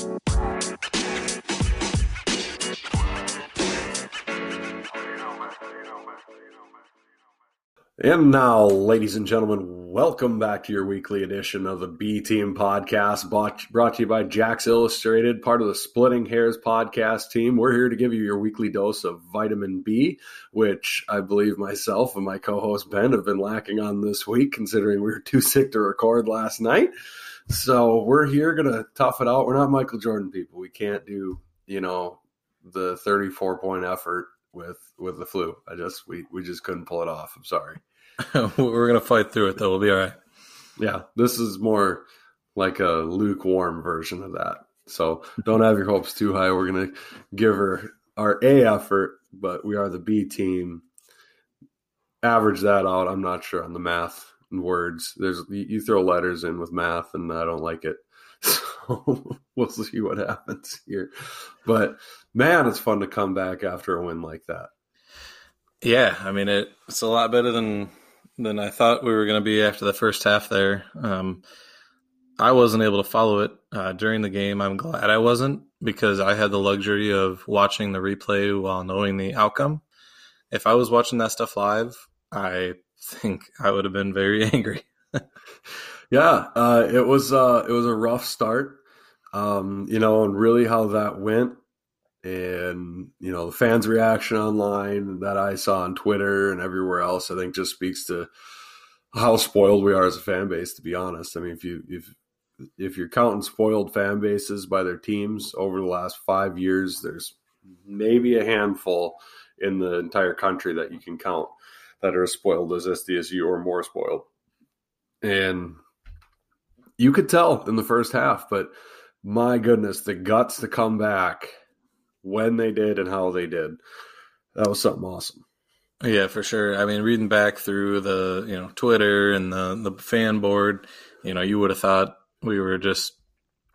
And now, ladies and gentlemen, welcome back to your weekly edition of the B Team podcast, brought, to you by Jacks Illustrated, part of the Splitting Hairs podcast team. We're here to give you your weekly dose of vitamin B, which I believe myself and my co host Ben have been lacking on this week, considering we were too sick to record last night. So we're here going to tough it out. We're not Michael Jordan people. We can't do, you know, the 34 point effort with with the flu. I just we we just couldn't pull it off. I'm sorry. We're gonna fight through it though. We'll be all right. Yeah, this is more like a lukewarm version of that. So don't have your hopes too high. We're gonna give her our A effort, but we are the B team. Average that out. I'm not sure on the math and words. There's you throw letters in with math, and I don't like it. So we'll see what happens here. But man, it's fun to come back after a win like that. Yeah, I mean it, it's a lot better than than I thought we were going to be after the first half. There, um, I wasn't able to follow it uh, during the game. I'm glad I wasn't because I had the luxury of watching the replay while knowing the outcome. If I was watching that stuff live, I think I would have been very angry. yeah, uh, it was uh, it was a rough start um, you know, and really how that went. And, you know, the fans' reaction online that I saw on Twitter and everywhere else, I think just speaks to how spoiled we are as a fan base, to be honest. I mean, if you, if, if you're counting spoiled fan bases by their teams over the last five years, there's maybe a handful in the entire country that you can count that are as spoiled as SDSU or more spoiled. And you could tell in the first half, but my goodness, the guts to come back when they did and how they did. That was something awesome. Yeah, for sure. I mean, reading back through the you know Twitter and the the fan board, you know, you would have thought we were just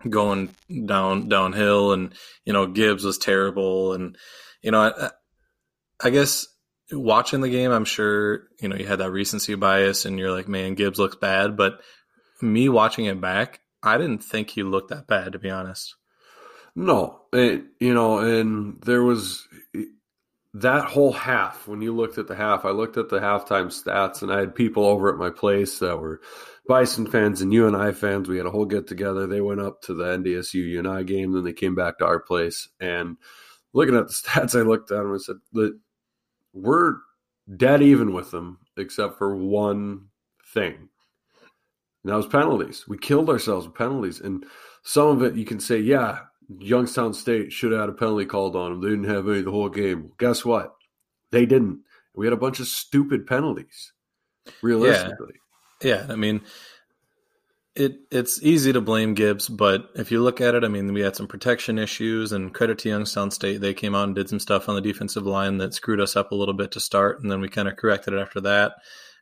going down downhill, and you know Gibbs was terrible, and you know I, I guess watching the game, I'm sure you know you had that recency bias, and you're like, man, Gibbs looks bad, but me watching it back, I didn't think he looked that bad, to be honest. No, it, you know, and there was that whole half. When you looked at the half, I looked at the halftime stats, and I had people over at my place that were Bison fans and UNI fans. We had a whole get together. They went up to the NDSU UNI game, then they came back to our place. And looking at the stats, I looked at them and said, "We're dead even with them, except for one thing." And that was penalties. We killed ourselves with penalties. And some of it you can say, yeah, Youngstown State should have had a penalty called on them. They didn't have any the whole game. Guess what? They didn't. We had a bunch of stupid penalties. Realistically. Yeah. yeah. I mean, it it's easy to blame Gibbs, but if you look at it, I mean, we had some protection issues, and credit to Youngstown State, they came out and did some stuff on the defensive line that screwed us up a little bit to start, and then we kind of corrected it after that.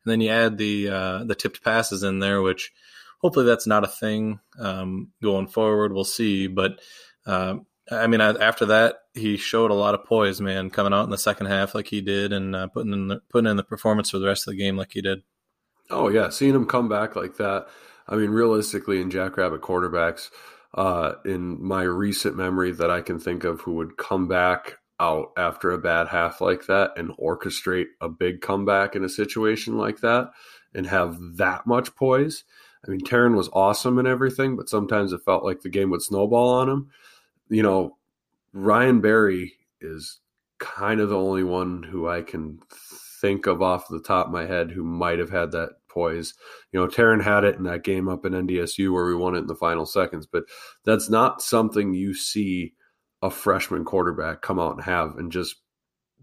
And then you add the uh, the tipped passes in there, which hopefully that's not a thing um, going forward. We'll see. But uh, I mean, after that, he showed a lot of poise, man, coming out in the second half like he did, and uh, putting in the, putting in the performance for the rest of the game like he did. Oh yeah, seeing him come back like that. I mean, realistically, in Jackrabbit quarterbacks, uh, in my recent memory that I can think of, who would come back out after a bad half like that and orchestrate a big comeback in a situation like that and have that much poise. I mean, Taryn was awesome and everything, but sometimes it felt like the game would snowball on him. You know, Ryan Berry is kind of the only one who I can think of off the top of my head who might have had that poise. You know, Taryn had it in that game up in NDSU where we won it in the final seconds, but that's not something you see a freshman quarterback come out and have and just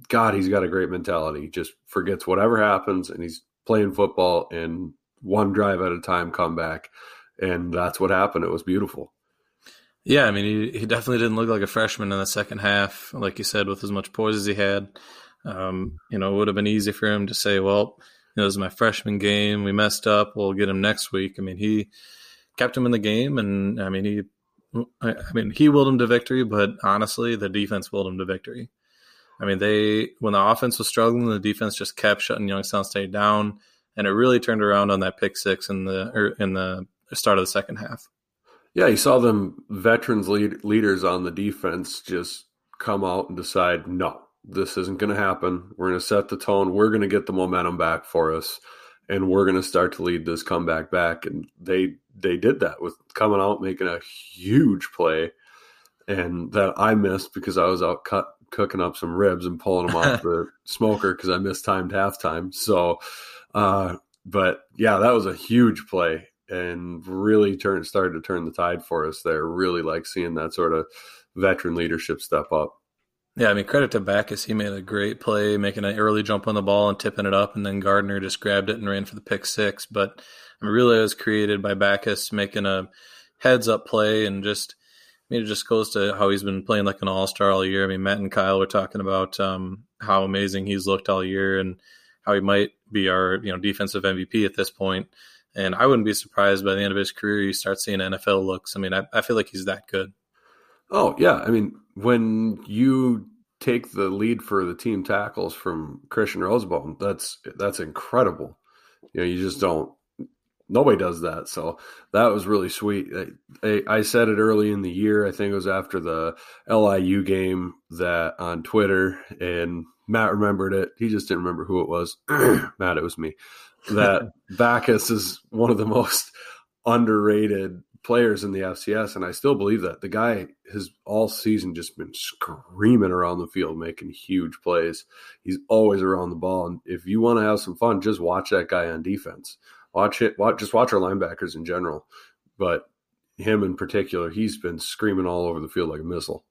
God, he's got a great mentality. He just forgets whatever happens and he's playing football and one drive at a time come back. And that's what happened. It was beautiful. Yeah, I mean, he, he definitely didn't look like a freshman in the second half, like you said, with as much poise as he had. Um, you know, it would have been easy for him to say, well, know, this is my freshman game. We messed up. We'll get him next week. I mean, he kept him in the game, and I mean, he I mean, he willed him to victory, but honestly, the defense willed him to victory. I mean, they when the offense was struggling, the defense just kept shutting Youngstown State down, and it really turned around on that pick six in the er, in the start of the second half. Yeah, you saw them veterans lead, leaders on the defense just come out and decide, no, this isn't going to happen. We're going to set the tone. We're going to get the momentum back for us, and we're going to start to lead this comeback back. And they they did that with coming out making a huge play, and that I missed because I was out cut, cooking up some ribs and pulling them off the smoker because I missed timed halftime. So, uh, but yeah, that was a huge play and really turned started to turn the tide for us there. Really like seeing that sort of veteran leadership step up. Yeah, I mean, credit to Backhaus. He made a great play, making an early jump on the ball and tipping it up, and then Gardner just grabbed it and ran for the pick six. But I mean, really, it was created by Backhaus making a heads up play and just. I mean, it just goes to how he's been playing like an all star all year. I mean, Matt and Kyle were talking about um, how amazing he's looked all year and how he might be our you know defensive MVP at this point. And I wouldn't be surprised by the end of his career you start seeing NFL looks. I mean, I, I feel like he's that good. Oh yeah, I mean when you take the lead for the team tackles from Christian Rozeboom, that's that's incredible. You know, you just don't. Nobody does that, so that was really sweet. I, I, said it early in the year. I think it was after the LIU game that on Twitter, and Matt remembered it. He just didn't remember who it was. Matt, it was me. That Backhaus is one of the most underrated players in the FCS, and I still believe that the guy has all season just been screaming around the field, making huge plays. He's always around the ball, and if you want to have some fun, just watch that guy on defense. Watch it. Watch just watch our linebackers in general, but him in particular, he's been screaming all over the field like a missile.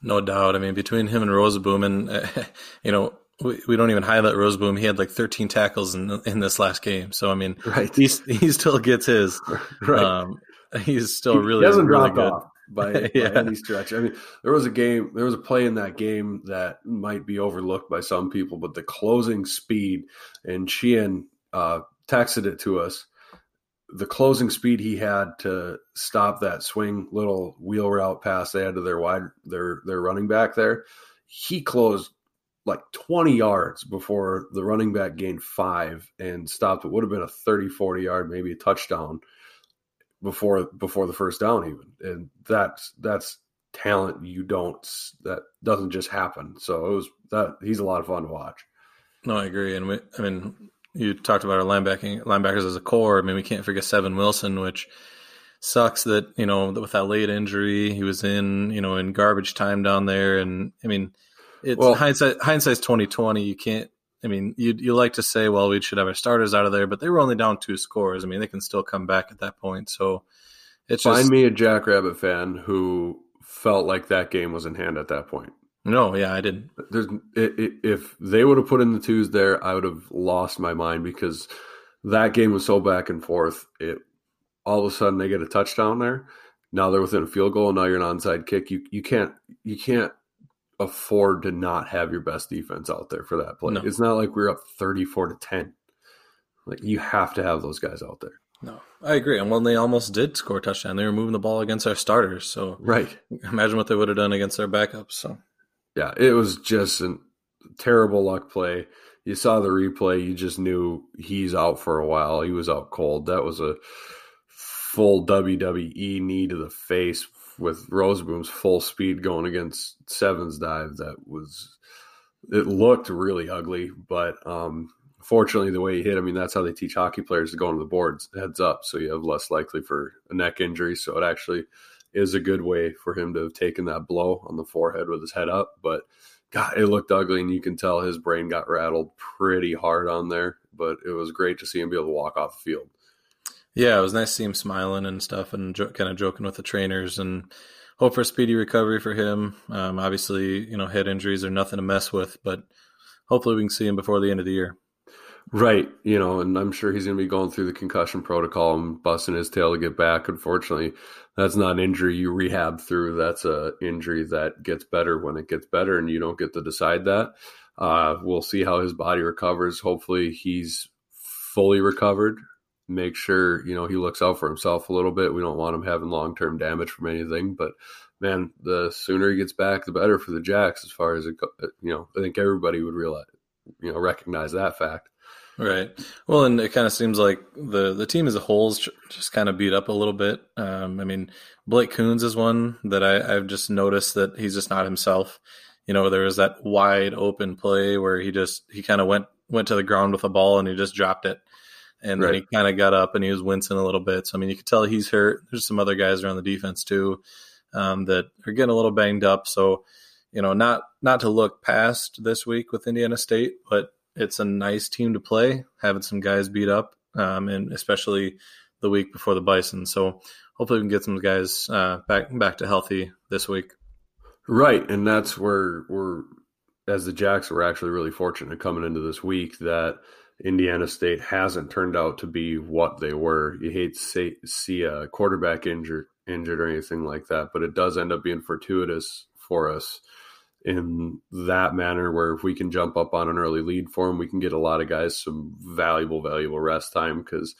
No doubt. I mean, between him and Rozeboom, and uh, you know, we, we don't even highlight Rozeboom. He had like 13 tackles in in this last game. So I mean, right. he he still gets his. right. Um, he's still really, he hasn't really good. off by, yeah. by any stretch. I mean, there was a game, there was a play in that game that might be overlooked by some people, but the closing speed, and Sheehan uh, texted it to us. The closing speed he had to stop that swing little wheel route pass they had to their wide their their running back there, he closed like 20 yards before the running back gained five and stopped. It would have been a 30, 40 yard, maybe a touchdown before before the first down even. And that's that's talent you don't that doesn't just happen. So it was that he's a lot of fun to watch. No i agree. And we, i mean you talked about our linebacking linebackers as a core. I mean we can't forget seven Wilson which sucks that you know with that late injury he was in you know in garbage time down there. And i mean it's well, hindsight hindsight's 2020 you can't I mean, you you like to say, well, we should have our starters out of there, but they were only down two scores. I mean, they can still come back at that point. So it's find just, me a Jackrabbit fan who felt like that game was in hand at that point. No, yeah, I didn't. There's if they would have put in the twos there, I would have lost my mind because that game was so back and forth. It all of a sudden they get a touchdown there. Now they're within a field goal. Now you're an onside kick. You you can't you can't afford to not have your best defense out there for that play. No. It's not like we're up 34 to 10. Like you have to have those guys out there. No, I agree. And when they almost did score a touchdown, they were moving the ball against our starters. So right, imagine what they would have done against their backups. So yeah, it was just a terrible luck play. You saw the replay, you just knew he's out for a while. He was out cold. That was a full WWE knee to the face with Rozeboom's full speed going against Seven's dive that was it looked really ugly, but um, fortunately the way he hit, I mean that's how they teach hockey players to go into the boards heads up, so you have less likely for a neck injury. So it actually is a good way for him to have taken that blow on the forehead with his head up, but. God, it looked ugly, and you can tell his brain got rattled pretty hard on there. But it was great to see him be able to walk off the field. Yeah, it was nice to see him smiling and stuff, and jo- kind of joking with the trainers, and hope for a speedy recovery for him. Um, obviously, you know, head injuries are nothing to mess with, but hopefully we can see him before the end of the year. Right, you know, and I'm sure he's going to be going through the concussion protocol and busting his tail to get back. Unfortunately, that's not an injury you rehab through. That's a injury that gets better when it gets better, and you don't get to decide that. Uh, we'll see how his body recovers. Hopefully, he's fully recovered make sure you know he looks out for himself a little bit. We don't want him having long term damage from anything, but man, the sooner he gets back, the better for the Jacks. As far as it, you know, I think everybody would realize, you know, recognize that fact. Right. Well, and it kind of seems like the the team as a whole is just kind of beat up a little bit. Um, I mean, Blake Coons is one that I, I've just noticed that he's just not himself. You know, there was that wide open play where he just he kind of went went to the ground with a ball and he just dropped it, and right. then he kind of got up and he was wincing a little bit. So I mean, you could tell he's hurt. There's some other guys around the defense too um, that are getting a little banged up. So you know, not not to look past this week with Indiana State, but it's a nice team to play, having some guys beat up, um, and especially the week before the Bison. So hopefully we can get some guys uh, back back to healthy this week. Right, and that's where we're as the Jacks were actually really fortunate coming into this week that Indiana State hasn't turned out to be what they were. You hate to say, see a quarterback injured injured or anything like that, but it does end up being fortuitous for us in that manner where if we can jump up on an early lead for them, we can get a lot of guys some valuable, valuable rest time because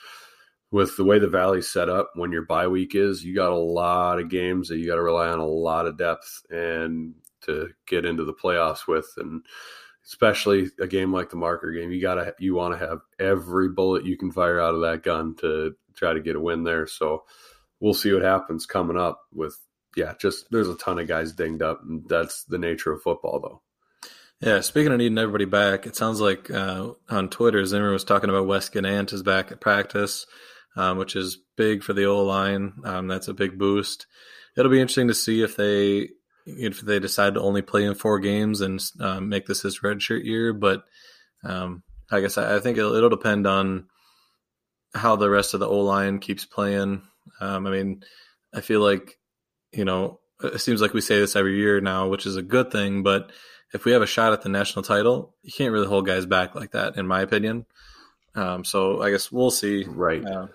with the way the valley's set up, when your bye week is, you got a lot of games that you got to rely on a lot of depth and to get into the playoffs with, and especially a game like the marker game, you gotta you want to have every bullet you can fire out of that gun to try to get a win there. So we'll see what happens coming up with yeah, just there's a ton of guys dinged up, and that's the nature of football, though. Yeah, speaking of needing everybody back, it sounds like uh, on Twitter, Zimmer was talking about Wes Genant is back at practice, um, which is big for the O line. Um, that's a big boost. It'll be interesting to see if they if they decide to only play in four games and um, make this his redshirt year. But um, I guess I, I think it'll, it'll, depend on how the rest of the O line keeps playing. Um, I mean, I feel like you know, it seems like we say this every year now, which is a good thing. But if we have a shot at the national title, you can't really hold guys back like that, in my opinion. Um, so I guess we'll see. Right. Uh,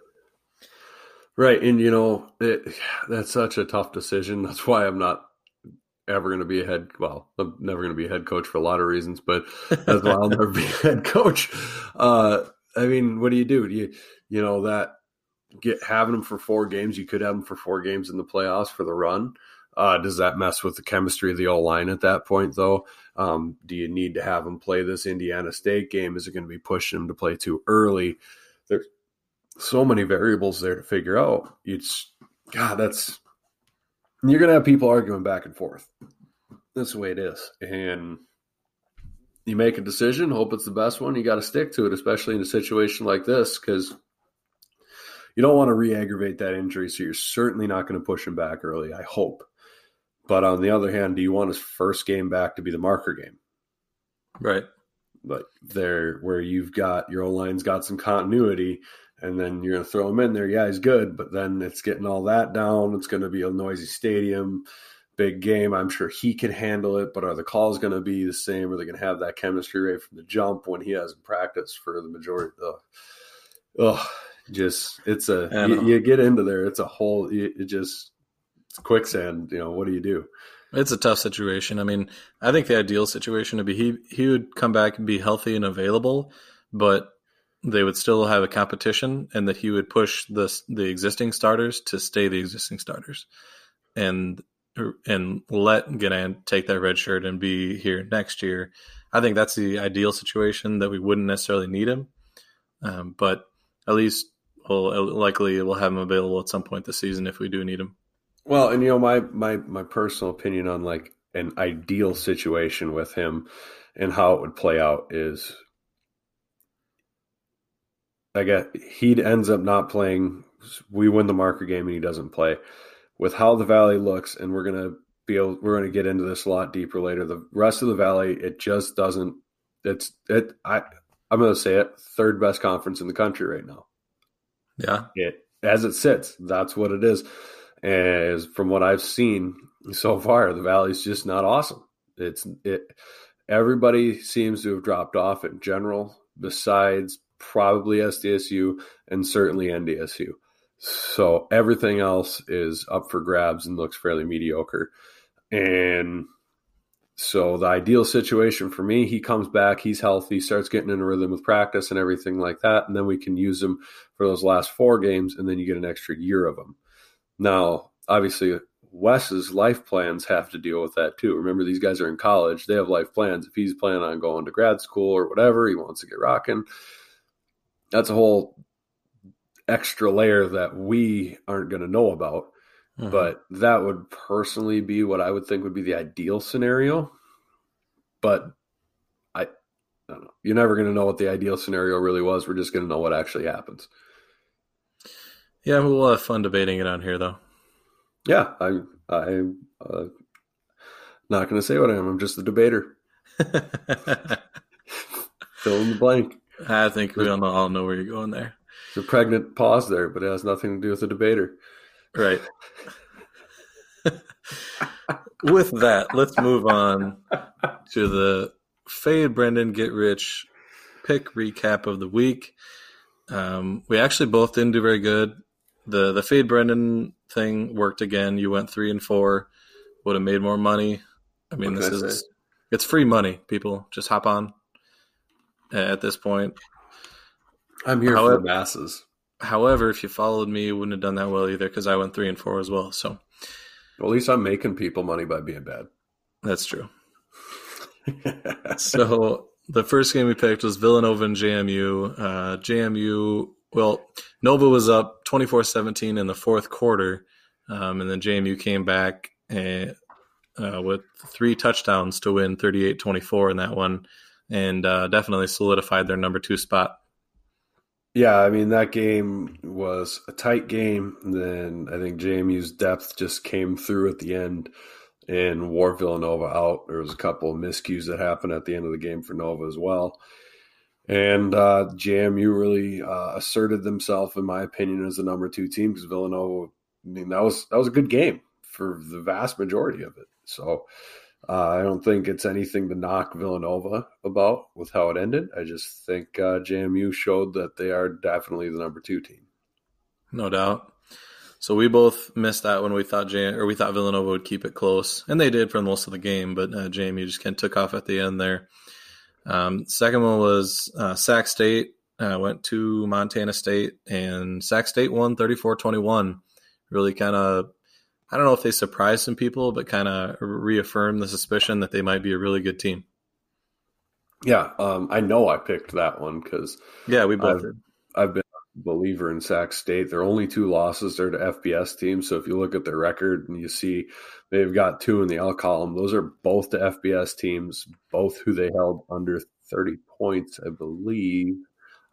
right. And, you know, it, that's such a tough decision. That's why I'm not ever going to be a head. Well, I'm never going to be a head coach for a lot of reasons, but that's why I'll never be a head coach. Uh, I mean, what do you do? Do you, you know, that get having them for four games. You could have them for four games in the playoffs for the run. Uh, does that mess with the chemistry of the O line at that point, though? Um, do you need to have them play this Indiana State game? Is it going to be pushing them to play too early? There's so many variables there to figure out. It's God, that's you're going to have people arguing back and forth. That's the way it is, and you make a decision, hope it's the best one. You got to stick to it, especially in a situation like this, because you don't want to re-aggravate that injury, so you're certainly not going to push him back early. I hope. But on the other hand, do you want his first game back to be the marker game? Right. But there, where you've got your O line's got some continuity, and then you're going to throw him in there. Yeah, he's good, but then it's getting all that down. It's going to be a noisy stadium, big game. I'm sure he can handle it, but are the calls going to be the same? Are they going to have that chemistry right from the jump when he hasn't practiced for the majority? Ugh. Ugh just it's a you, you, get into there it's a whole it just it's quicksand you know what do you do it's a tough situation i mean i think the ideal situation would be he he would come back and be healthy and available but they would still have a competition and that he would push the the existing starters to stay the existing starters and and let Genant take that red shirt and be here next year. I think that's the ideal situation that we wouldn't necessarily need him, um, but at least we'll likely we'll have him available at some point this season if we do need him. Well, and you know my my my personal opinion on like an ideal situation with him and how it would play out is I get he ends up not playing. We win the marker game and he doesn't play. With how the valley looks, and we're gonna be able, we're gonna get into this a lot deeper later. The rest of the valley, it just doesn't. It's it. I I'm gonna say it. Third best conference in the country right now. Yeah. It as it sits, that's what it is. As from what I've seen so far, the Valley's just not awesome. It's it everybody seems to have dropped off in general, besides probably SDSU and certainly NDSU. So everything else is up for grabs and looks fairly mediocre. And so the ideal situation for me, he comes back, he's healthy, starts getting in a rhythm with practice and everything like that, and then we can use him for those last four games, and then you get an extra year of them. Now, obviously, Wes's life plans have to deal with that too. Remember, these guys are in college; they have life plans. If he's planning on going to grad school or whatever, he wants to get rocking. That's a whole extra layer that we aren't going to know about. Mm-hmm. But that would personally be what I would think would be the ideal scenario. But I, I don't know. You're never going to know what the ideal scenario really was. We're just going to know what actually happens. Yeah, we'll have fun debating it on here, though. Yeah, I, I'm uh, not going to say what I am. I'm just the debater. Fill in the blank. I think we all know, all know where you're going there. There's a pregnant pause there, but it has nothing to do with the debater. Right. with that, let's move on to the Fade Brendan Get Rich pick recap of the week. Um, we actually both didn't do very good. The the Fade Brendan thing worked again. You went three and four. Would have made more money. I mean, what this is it's free money. People just hop on at this point. I'm here however, for the masses. However, if you followed me, you wouldn't have done that well either because I went three and four as well. So, well, at least I'm making people money by being bad. That's true. so the first game we picked was Villanova and JMU. Uh, JMU, well, Nova was up 24-17 in the fourth quarter, um, and then JMU came back and, uh, with three touchdowns to win 38-24 in that one, and uh, definitely solidified their number two spot. Yeah, I mean that game was a tight game. Then I think JMU's depth just came through at the end and wore Villanova out. There was a couple of miscues that happened at the end of the game for Nova as well. And uh, JMU really uh, asserted themselves, in my opinion, as the number two team because Villanova. I mean, that was that was a good game for the vast majority of it. So uh, I don't think it's anything to knock Villanova about with how it ended. I just think uh, JMU showed that they are definitely the number two team. No doubt. So we both missed that when we thought or we thought Villanova would keep it close, and they did for most of the game. But uh, JMU just kind of took off at the end there. Um, second one was uh, Sac State. Uh, went to Montana State, and Sac State won 34-21. Really kind of I don't know if they surprised some people, but kind of reaffirmed the suspicion that they might be a really good team. Yeah, um, I know I picked that one because yeah, we both I've, did. I've been a believer in Sac State. Their only two losses are to FBS teams. So if you look at their record and you see they've got two in the L column, those are both the FBS teams, both who they held under 30 points, I believe.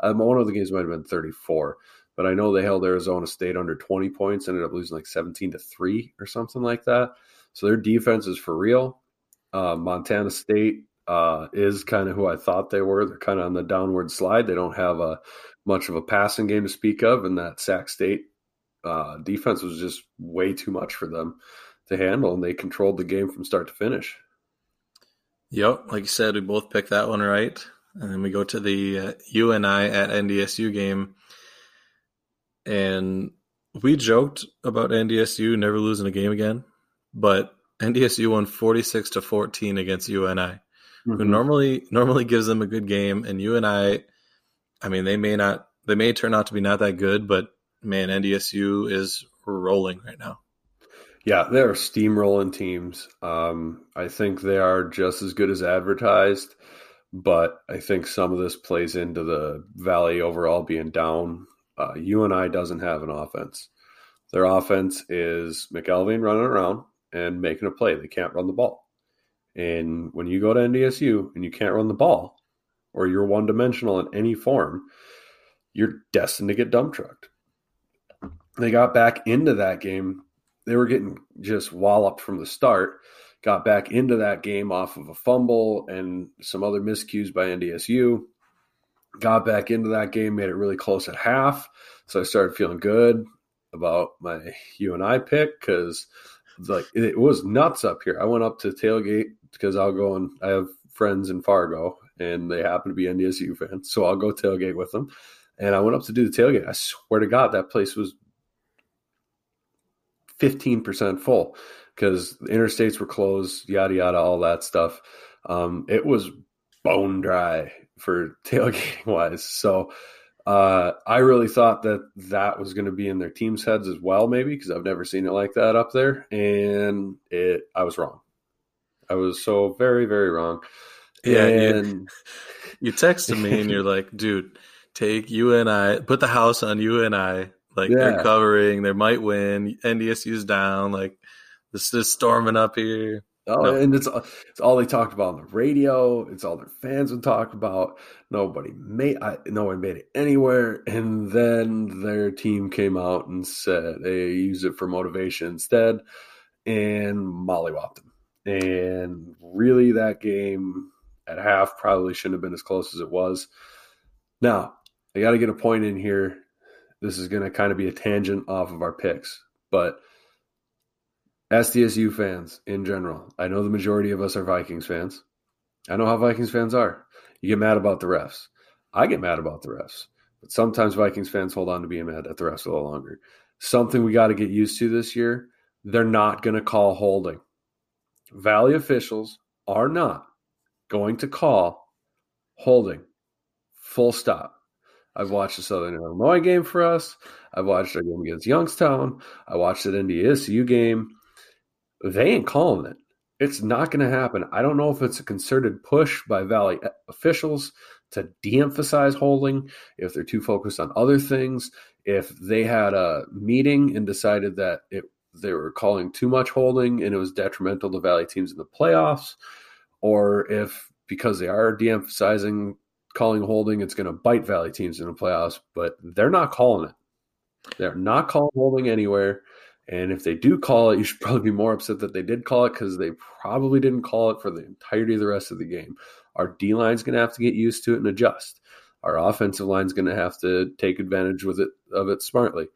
Um, one of the games might have been 34 but I know they held Arizona State under 20 points, ended up losing like 17 to 3 or something like that. So their defense is for real. Uh, Montana State uh, is kind of who I thought they were. They're kind of on the downward slide. They don't have a much of a passing game to speak of, and that Sac State uh, defense was just way too much for them to handle, and they controlled the game from start to finish. Yep, like you said, we both picked that one right, and then we go to the uh, UNI at NDSU game and we joked about NDSU never losing a game again, but NDSU won 46 to 14 against UNI, mm-hmm. who normally normally gives them a good game and UNI I mean they may not they may turn out to be not that good, but man, NDSU is rolling right now. Yeah, they're steamrolling teams. Um, I think they are just as good as advertised, but I think some of this plays into the Valley overall being down uh, UNI doesn't have an offense. Their offense is McElvain running around and making a play. They can't run the ball. And when you go to NDSU and you can't run the ball, or you're one dimensional in any form, you're destined to get dump trucked. They got back into that game. They were getting just walloped from the start. Got back into that game off of a fumble and some other miscues by NDSU got back into that game, made it really close at half. So I started feeling good about my UNI pick because like it was nuts up here. I went up to tailgate because I'll go and I have friends in Fargo and they happen to be NDSU fans. So I'll go tailgate with them. And I went up to do the tailgate. I swear to God, that place was 15% full because the interstates were closed, yada, yada, all that stuff. Um, it was bone dry for tailgating wise. So uh, I really thought that that was going to be in their team's heads as well, maybe because I've never seen it like that up there, and it I was wrong. I was so very very wrong. Yeah, and you, you texted me and you're like, dude. take you and I, put the house on UNI. Like Yeah. they're covering, they might win. NDSU's down. Like this is storming up here. Oh, No. and it's it's all they talked about on the radio. It's all their fans would talk about. Nobody made I, no one made it anywhere. And then their team came out and said they use it for motivation instead, and mollywopped them. And really, that game at half probably shouldn't have been as close as it was. Now, I got to get a point in here. This is going to kind of be a tangent off of our picks, but SDSU fans in general. I know the majority of us are Vikings fans. I know how Vikings fans are. You get mad about the refs. I get mad about the refs. But sometimes Vikings fans hold on to being mad at the refs a little longer. Something we got to get used to this year. They're not going to call holding. Valley officials are not going to call holding. Full stop. I've watched the Southern Illinois game for us. I've watched our game against Youngstown. I watched the NDSU game. They ain't calling it. It's not going to happen. I don't know if it's a concerted push by Valley officials to de emphasize holding, if they're too focused on other things, if they had a meeting and decided that it they were calling too much holding and it was detrimental to Valley teams in the playoffs, or if because they are de emphasizing calling holding, it's going to bite Valley teams in the playoffs, but they're not calling it. They're not calling holding anywhere. And if they do call it, you should probably be more upset that they did call it because they probably didn't call it for the entirety of the rest of the game. Our D line's going to have to get used to it and adjust. Our offensive line's going to have to take advantage with it of it smartly.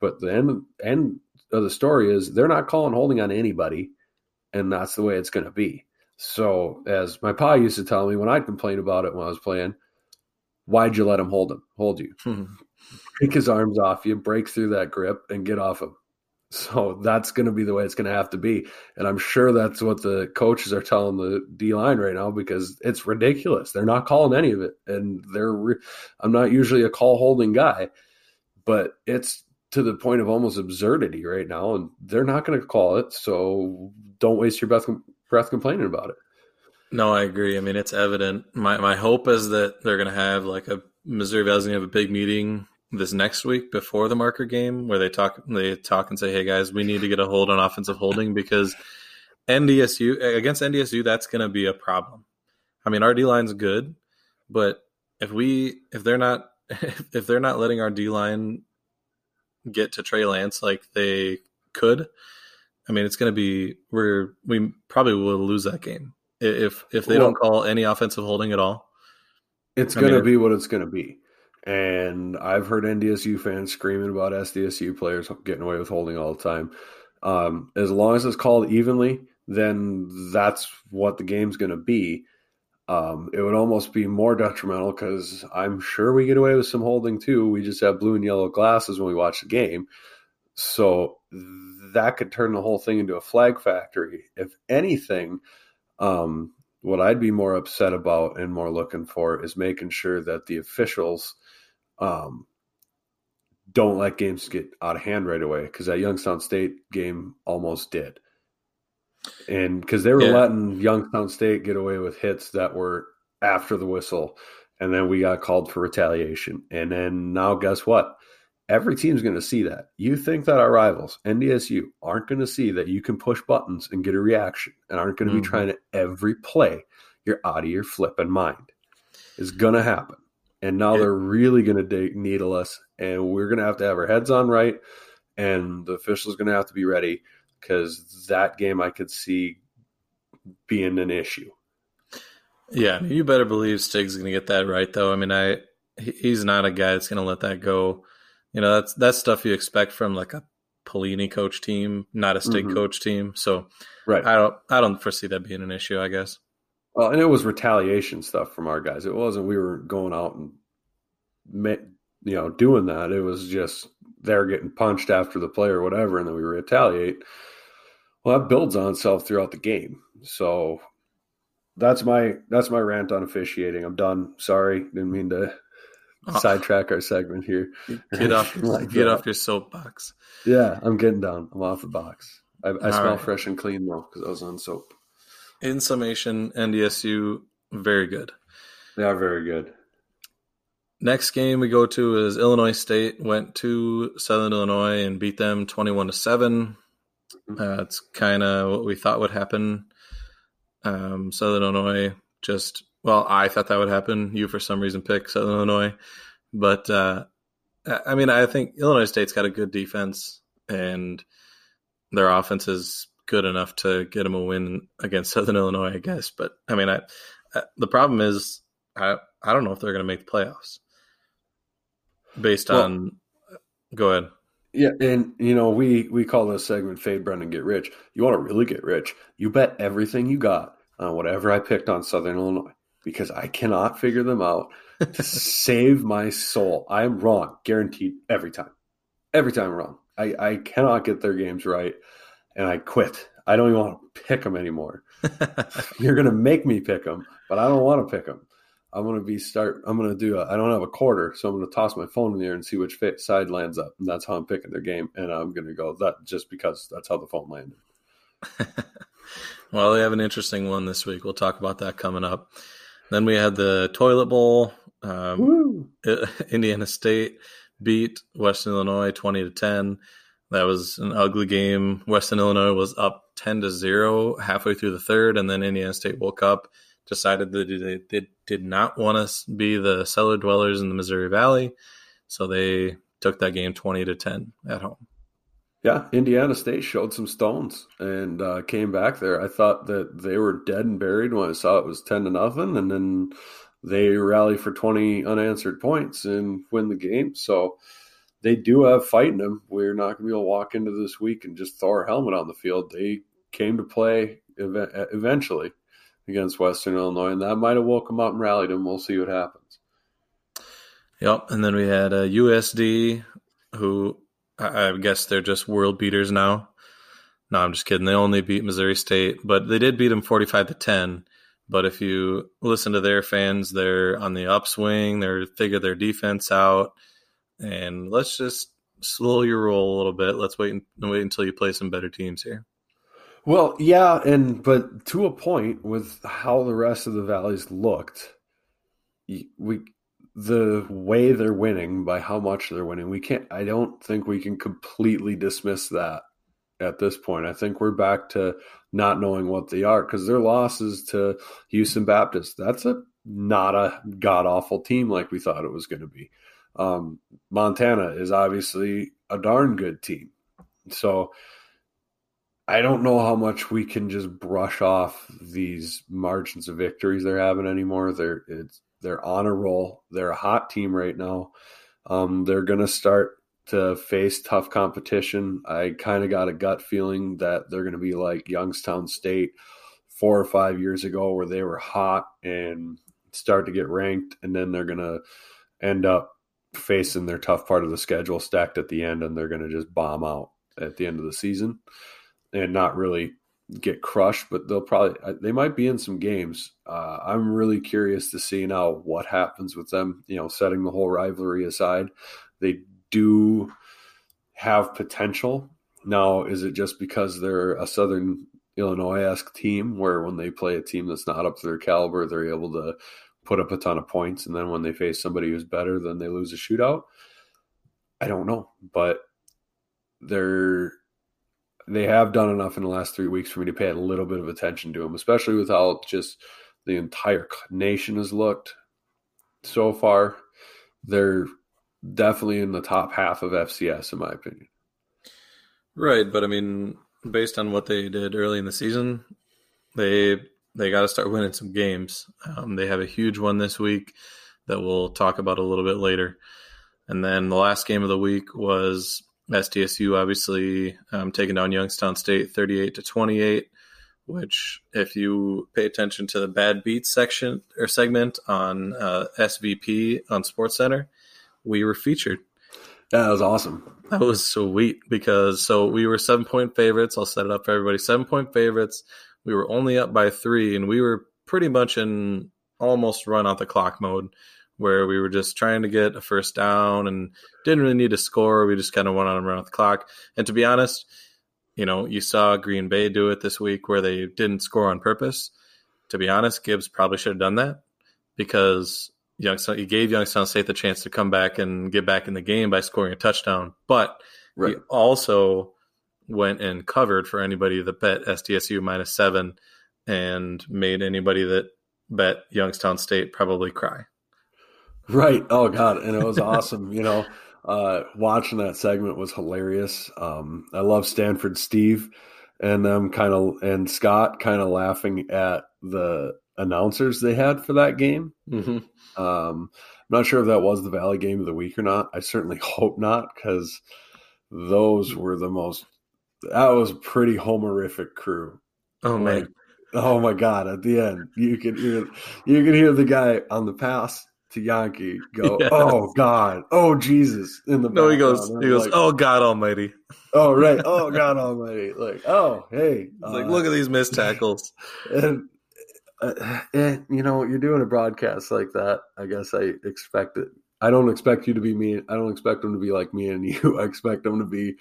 But the end, end of the story is they're not calling holding on anybody, and that's the way it's going to be. So, as my pa used to tell me when I'd complain about it when I was playing, why'd you let him hold him, hold you? Hmm. Take his arms off you, break through that grip, and get off him. So that's going to be the way it's going to have to be. And I'm sure that's what the coaches are telling the D line right now because it's ridiculous. They're not calling any of it. And they're, re- I'm not usually a call holding guy, but it's to the point of almost absurdity right now. And they're not going to call it. So don't waste your breath, breath complaining about it. No, I agree. I mean, it's evident. My my hope is that they're going to have like a Missouri Valley's going to have a big meeting this next week before the marker game where they talk they talk and say, "Hey guys, we need to get a hold on offensive holding because NDSU against NDSU that's going to be a problem." I mean, our D line's good, but if we if they're not if they're not letting our D line get to Trey Lance like they could, I mean, it's going to be we're we probably will lose that game if if they Well- don't call any offensive holding at all. It's going to be what it's going to be. And I've heard NDSU fans screaming about SDSU players getting away with holding all the time. Um, as long as it's called evenly, then that's what the game's going to be. Um, it would almost be more detrimental because I'm sure we get away with some holding too. We just have blue and yellow glasses when we watch the game. So that could turn the whole thing into a flag factory. If anything, um, what I'd be more upset about and more looking for is making sure that the officials um, don't let games get out of hand right away because that Youngstown State game almost did. And because they were Yeah. letting Youngstown State get away with hits that were after the whistle, and then we got called for retaliation. And then now, guess what? Every team's going to see that. You think that our rivals, NDSU, aren't going to see that you can push buttons and get a reaction and aren't going to Mhm. be trying to every play you're out of your flipping mind. Is going to happen. And now they're really going to dig- needle us, and we're going to have to have our heads on right, and the officials going to have to be ready because that game I could see being an issue. Yeah, you better believe Stig's going to get that right, though. I mean, I he's not a guy that's going to let that go. You know, that's that's stuff you expect from like a Pelini coach team, not a Stig Mhm. coach team. So Right. I don't I don't foresee that being an issue. I guess. Well, and it was retaliation stuff from our guys. It wasn't we were going out and you know doing that. It was just they're getting punched after the play or whatever, and then we retaliate. Well, that builds on itself throughout the game. So that's my that's my rant on officiating. I'm done. Sorry, didn't mean to Oh. sidetrack our segment here. Get off Like get that. off your soapbox. Yeah, I'm getting down. I'm off the box. I, I smell right. fresh and clean though because I was on soap. In summation, NDSU very good. They are very good. next game we go to is Illinois State went to Southern Illinois and beat them twenty one to seven. Uh, it's kind of what we thought would happen. Um, Southern Illinois just well, I thought that would happen. You for some reason picked Southern Illinois, but uh, I mean, I think Illinois State's got a good defense and their offense is good enough to get them a win against Southern Illinois, I guess. But I mean, I, I the problem is I I don't know if they're going to make the playoffs based well, on. Go ahead. Yeah, and you know we we call this segment "Fade Brendan Get Rich." You want to really get rich? You bet everything you got on whatever I picked on Southern Illinois because I cannot figure them out to save my soul. I am wrong, guaranteed every time. Every time wrong. I, I cannot get their games right, and I quit. I don't even want to pick them anymore. You're going to make me pick them, but I don't want to pick them. I'm going to be start. I'm going to do. I don't have a quarter, so I'm going to toss my phone in the air and see which side lands up, and that's how I'm picking their game. And I'm going to go that just because that's how the phone landed. well, they have an interesting one this week. We'll talk about that coming up. Then we had the toilet bowl. Um, Indiana State beat Western Illinois twenty to ten. That was an ugly game. Western Illinois was up ten to zero halfway through the third, and then Indiana State woke up, decided that they, did not want to be the cellar dwellers in the Missouri Valley, so they took that game twenty to ten at home. Yeah, Indiana State showed some stones and uh, came back there. I thought that they were dead and buried when I saw it was ten to nothing, and then they rally for twenty unanswered points and win the game. So they do have fight in them. We're not going to be able to walk into this week and just throw our helmet on the field. They came to play ev- eventually against Western Illinois, and that might have woke them up and rallied them. We'll see what happens. Yep, and then we had a uh, USD who I guess they're just world beaters now. No, I'm just kidding. They only beat Missouri State, but they did beat them 45 to 10. But if you listen to their fans, they're on the upswing. They're figure their defense out, and let's just slow your roll a little bit. Let's wait and wait until you play some better teams here. Well, yeah, and but to a point with how the rest of the valleys looked, we the way they're winning by how much they're winning we can't i don't think we can completely dismiss that at this point i think we're back to not knowing what they are because their losses to houston baptist that's a not a god awful team like we thought it was going to be um, montana is obviously a darn good team so I don't know how much we can just brush off these margins of victories they're having anymore. They're they're on a roll. They're a hot team right now. Um, they're going to start to face tough competition. I kind of got a gut feeling that they're going to be like Youngstown State four or five years ago, where they were hot and start to get ranked, and then they're going to end up facing their tough part of the schedule stacked at the end, and they're going to just bomb out at the end of the season and not really get crushed, but they'll probably uh, they might be in some games. Uh, I'm really curious to see now what happens with them. You know, setting the whole rivalry aside, they do have potential. Now, is it just because they're a Southern Illinois esque team where when they play a team that's not up to their caliber, they're able to put up a ton of points, and then when they face somebody who's better, then they lose a shootout? I don't know, but they're they have done enough in the last three weeks for me to pay a little bit of attention to them, especially with how just the entire nation has looked so far. They're definitely in the top half of FCS, in my opinion. Right, but I mean, based on what they did early in the season, they they got to start winning some games. Um, they have a huge one this week that we'll talk about a little bit later. And then the last game of the week was SDSU obviously um, taking down Youngstown State 38 to 28, which if you pay attention to the bad beats section or segment on uh, SVP on Sports Center, we were featured. Yeah, that was awesome. That was sweet because so we were seven point favorites. I'll set it up for everybody. Seven point favorites. We were only up by three, and we were pretty much in almost run out the clock mode where we were just trying to get a first down and didn't really need to score. We just kind of went on and run out the clock. And to be honest, you know, you saw Green Bay do it this week where they didn't score on purpose. To be honest, Gibbs probably should have done that because Youngstown. He gave Youngstown State the chance to come back and get back in the game by scoring a touchdown, but Right. he also went and covered for anybody that bet SDSU minus seven and made anybody that bet Youngstown State probably cry. Right. Oh God, and it was awesome. You know, uh, watching that segment was hilarious. Um, I love Stanford Steve and them kind of and Scott kind of laughing at the announcers they had for that game. Mm-hmm. Um, I'm not sure if that was the Valley game of the week or not. I certainly hope not because those were the most. That was a pretty homerific crew. Oh Like, man, oh my god! At the end, you can hear you can hear the guy on the pass to Yankee go, Yeah. "Oh God! Oh Jesus!" In the no, he goes, he goes, like, oh God Almighty! oh right, oh God Almighty! Like, oh hey, It's like, look at these missed tackles. and uh, eh, you know, you're doing a broadcast like that. I guess I expect it. I don't expect you to be me. I don't expect them to be like me and you. I expect them to be,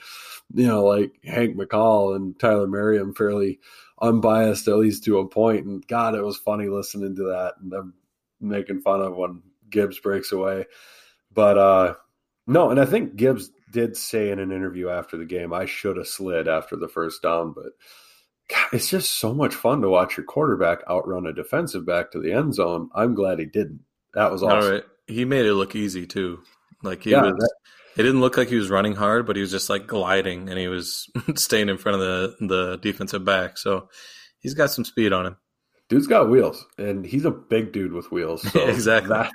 you know, like Hank McCall and Tyler Merriam, fairly unbiased at least to a point. And God, it was funny listening to that and them making fun of when Gibbs breaks away. But uh no, and I think Gibbs did say in an interview after the game, I should have slid after the first down, but God, it's just so much fun to watch your quarterback outrun a defensive back to the end zone. I'm glad he didn't. That was awesome. All right, he made it look easy too. Like he Yeah, was. that- it didn't look like he was running hard, but he was just like gliding, and he was staying in front of the the defensive back. So he's got some speed on him. Dude's got wheels, and he's a big dude with wheels. So Exactly. That's,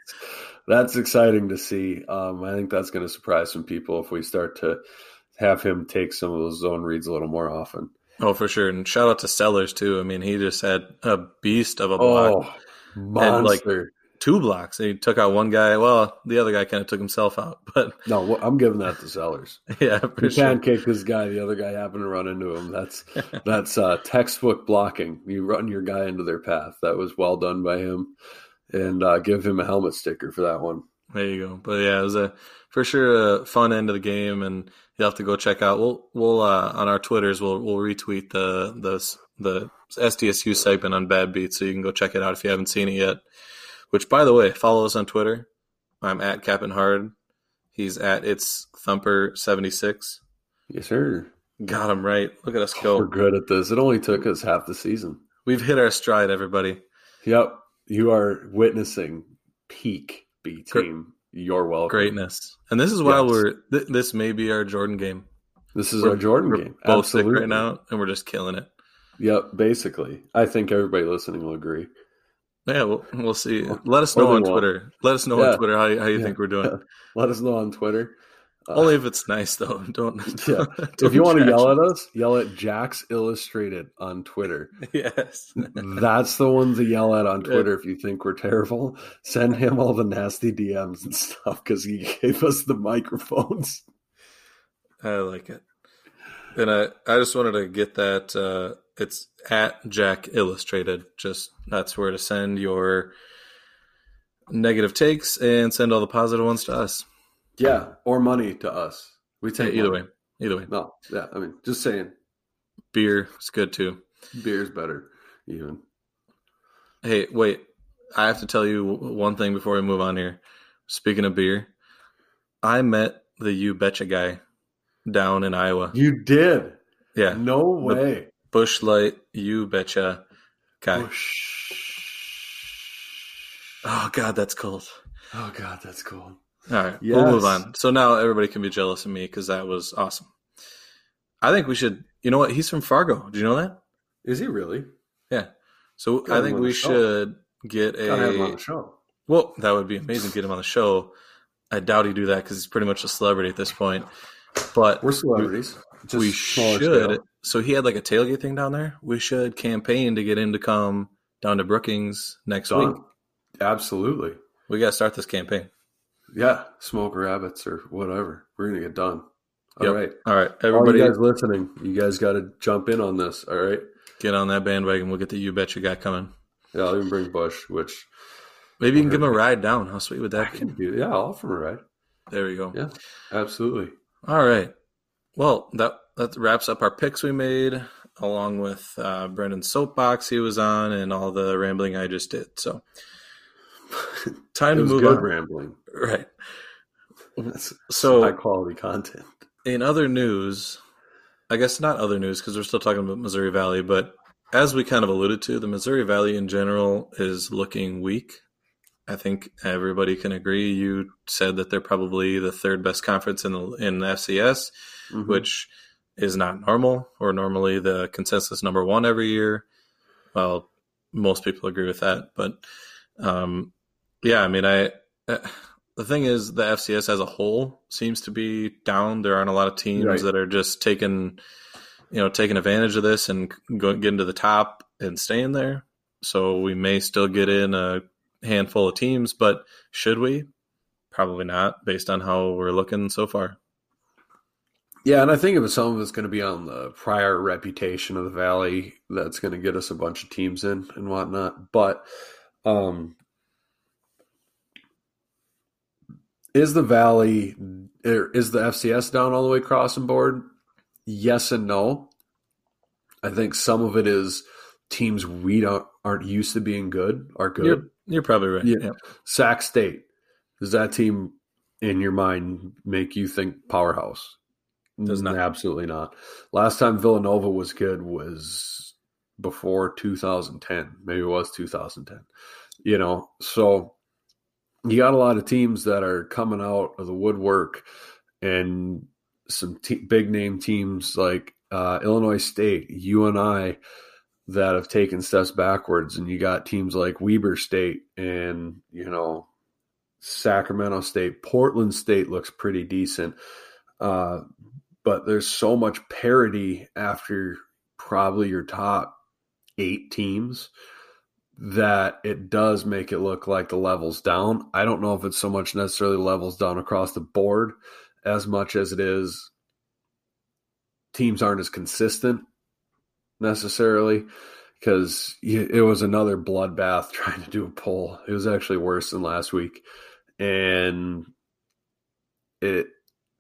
that's exciting to see. Um, I think that's going to surprise some people if we start to have him take some of those zone reads a little more often. Oh, for sure. And shout out to Sellers too. I mean, he just had a beast of a block. Oh, monster! Two blocks. He took out one guy. Well, the other guy kind of took himself out, but no, I'm giving that to Sellers. yeah, for You sure. pancake this guy. The other guy happened to run into him. That's that's uh, textbook blocking. You run your guy into their path. That was well done by him, and uh, give him a helmet sticker for that one. There you go. But yeah, it was a for sure a fun end of the game, and you'll have to go check out. We'll we'll uh, on our twitters we'll we'll retweet the the the SDSU segment on Bad Beats, so you can go check it out if you haven't seen it yet. Which, by the way, follow us on Twitter. I'm at Captain Hard. He's at it's Thumper seventy six. Yes, sir. Got him right. Look at us go. We're good at this. It only took us half the season. We've hit our stride, everybody. Yep. You are witnessing peak B team. You're welcome. Greatness. And this is why Yes. we're th- this may be our Jordan game. This is We're- our Jordan game. both sick right now, and we're just killing it. Yep, basically. I think everybody listening will agree. Yeah, we'll, we'll see. Let us know on won't. Twitter. Let us know Yeah. on Twitter how, you- how you Yeah. think we're doing. Let us know on Twitter. Uh, Only if it's nice, though. Don't. Yeah. don't if you want to yell at us, yell at Jax Illustrated on Twitter. yes. That's the one to yell at on Twitter if you think we're terrible. Send him all the nasty DMs and stuff because he gave us the microphones. I like it. And I, I just wanted to get that. Uh, it's at Jack Illustrated. Just that's where to send your negative takes and send all the positive ones to us. Yeah, or money to us. We take either money. way. Either way. No, yeah, I mean, just saying, Beer is good too. beer's better. Even Hey, wait. I have to tell you one thing before we move on here. Speaking of beer, I met the You Betcha guy down in Iowa. you did. Yeah. No way. Busch Light You Betcha guy. Oh, God, that's cold. Oh God, that's cold. All right. We'll move on. So now everybody can be jealous of me because that was awesome. I think we should, you know what? He's from Fargo. Do you know that? Is he really? Yeah. So Gotta I think we should get a. Gotta have him on the show. Well, that would be amazing to get him on the show. I doubt he'd do that because he's pretty much a celebrity at this point. But We're celebrities. Just we should. scale. So he had like a tailgate thing down there. We should campaign to get him to come down to Brookings next week. Absolutely. We got to start this campaign. Yeah, smoke rabbits or whatever. We're gonna get done. All Yep. right. All right, All everybody, you guys listening, you guys got to jump in on this. All right. get on that bandwagon. We'll get the You Betcha guy coming. Yeah, I'll even bring Busch, which Maybe you can give him a ride down. How sweet would I that be? can do. Yeah, I'll offer him a ride. There we go. Yeah, absolutely. All right. Well, that that wraps up our picks we made, along with uh, Brendan's soapbox he was on, and all the rambling I just did. So Time to move good on. rambling. Right. That's So- high quality content. In other news, I guess not other news because we're still talking about Missouri Valley, but as we kind of alluded to, the Missouri Valley in general is looking weak. I think everybody can agree. You said that they're probably the third best conference in the in the FCS, Mhm. which is not normal, or normally the consensus number one every year. Well, most people agree with that, but um, yeah, I mean, I uh, the thing is, the FCS as a whole seems to be down. There aren't a lot of teams Right. that are just taking, you know, taking advantage of this and going getting to the top and staying there. So we may still get in a handful of teams, but should we? Probably not, based on how we're looking so far. Yeah, and I think if some of it's going to be on the prior reputation of the Valley, that's going to get us a bunch of teams in and whatnot. But um, is the Valley er, is the FCS down all the way across the board? Yes and no. I think some of it is teams we don't aren't used to being good are good. You're, you're probably right. Yeah. Yeah. Sac State does that team in your mind make you think powerhouse? Does not. Absolutely not. Last time Villanova was good was before 2010. Maybe it was 2010. You know, so you got a lot of teams that are coming out of the woodwork and some te- big name teams like uh, Illinois State, UNI that have taken steps backwards, and you got teams like Weber State and you know Sacramento State, Portland State looks pretty decent, uh, but there's so much parity after probably your top eight teams that it does make it look like the levels down. I don't know if it's so much necessarily levels down across the board as much as it is teams aren't as consistent necessarily because it was another bloodbath trying to do a poll. It was actually worse than last week. And it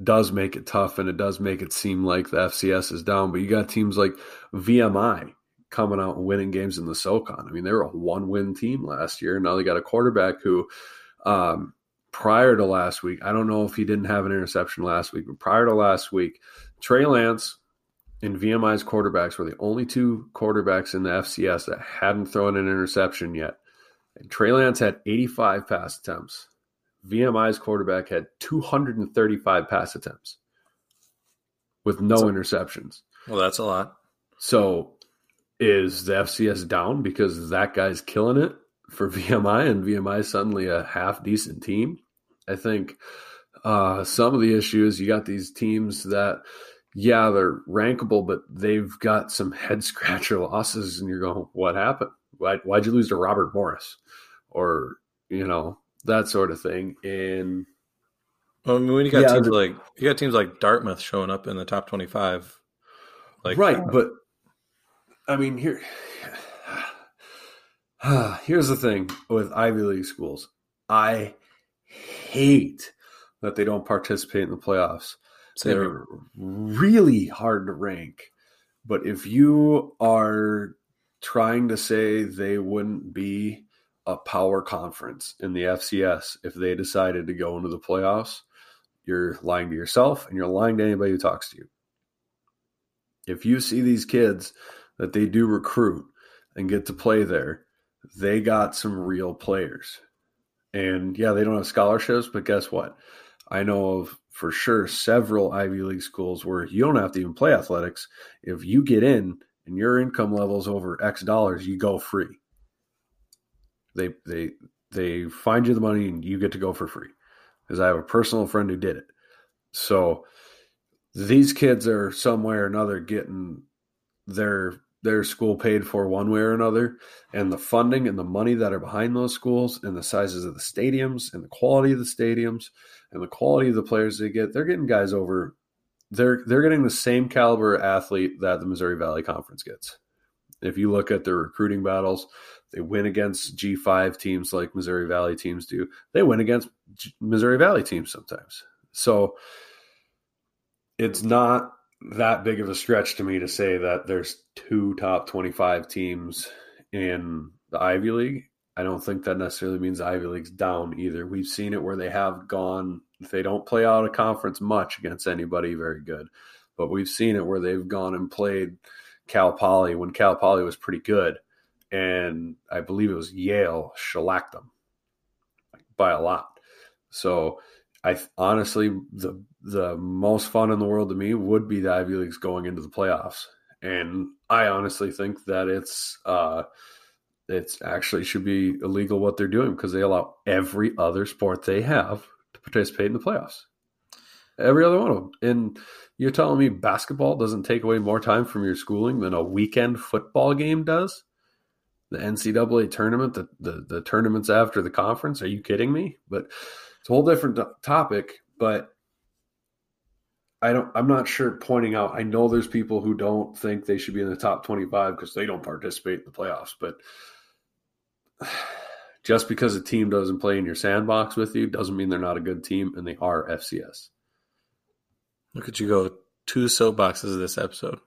does make it tough and it does make it seem like the FCS is down. But you got teams like VMI coming out and winning games in the SOCON. I mean, they were a one win team last year. Now they got a quarterback who, um, prior to last week, I don't know if he didn't have an interception last week, but prior to last week, Trey Lance and VMI's quarterbacks were the only two quarterbacks in the FCS that hadn't thrown an interception yet. And Trey Lance had 85 pass attempts. VMI's quarterback had 235 pass attempts with no interceptions. Well, that's a lot. So is the FCS down because that guy's killing it for VMI and VMI is suddenly a half decent team? I think uh, some of the issues you got these teams that, yeah, they're rankable, but they've got some head scratcher losses, and you're going, what happened? Why, why'd you lose to Robert Morris? Or, you know, that sort of thing. And Well, I mean, when you got Yeah, teams the- like you got teams like Dartmouth showing up in the top twenty-five, like right, uh, but I mean here here's the thing with Ivy League schools. I hate that they don't participate in the playoffs. Same. They're really hard to rank. But if you are trying to say they wouldn't be a power conference in the FCS if they decided to go into the playoffs, you're lying to yourself and you're lying to anybody who talks to you. If you see these kids that they do recruit and get to play there, they got some real players. And yeah, they don't have scholarships, but guess what? I know of for sure several Ivy League schools where you don't have to even play athletics. If you get in and your income level's over X dollars, you go free. They they they find you the money and you get to go for free. Because I have a personal friend who did it. So these kids are some way or another getting their their school paid for one way or another and the funding and the money that are behind those schools and the sizes of the stadiums and the quality of the stadiums and the quality of the players they get they're getting guys over they're they're getting the same caliber athlete that the Missouri Valley Conference gets if you look at their recruiting battles they win against G5 teams like Missouri Valley teams do they win against G- Missouri Valley teams sometimes so it's not that big of a stretch to me to say that there's two top 25 teams in the Ivy League. I don't think that necessarily means Ivy League's down either. We've seen it where they have gone, if they don't play out a conference much against anybody, very good. But we've seen it where they've gone and played Cal Poly when Cal Poly was pretty good. And I believe it was Yale shellacked them by a lot. So I honestly, the the most fun in the world to me would be the Ivy Leagues going into the playoffs, and I honestly think that it's uh, it's actually should be illegal what they're doing because they allow every other sport they have to participate in the playoffs. Every other one of them, and you're telling me basketball doesn't take away more time from your schooling than a weekend football game does? The NCAA tournament, the, the, the tournaments after the conference. Are you kidding me? But it's a whole different topic. But I don't. I'm not sure. Pointing out, I know there's people who don't think they should be in the top 25 because they don't participate in the playoffs. But just because a team doesn't play in your sandbox with you doesn't mean they're not a good team, and they are FCS. Look at you go two soapboxes this episode.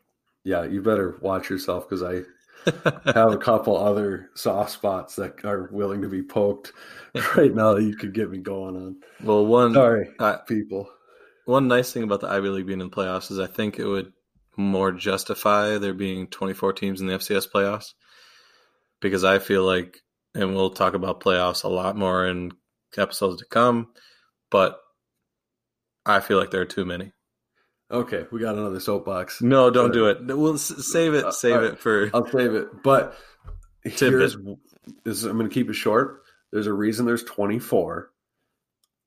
Yeah, you better watch yourself because I have a couple other soft spots that are willing to be poked right now that you could get me going on. Well, one sorry, uh, people. One nice thing about the Ivy League being in the playoffs is I think it would more justify there being 24 teams in the FCS playoffs because I feel like, and we'll talk about playoffs a lot more in episodes to come, but I feel like there are too many. Okay, we got another soapbox. No, don't do it. We'll save it. Uh, save right. it for. I'll save it. But here's this. I'm going to keep it short. There's a reason there's 24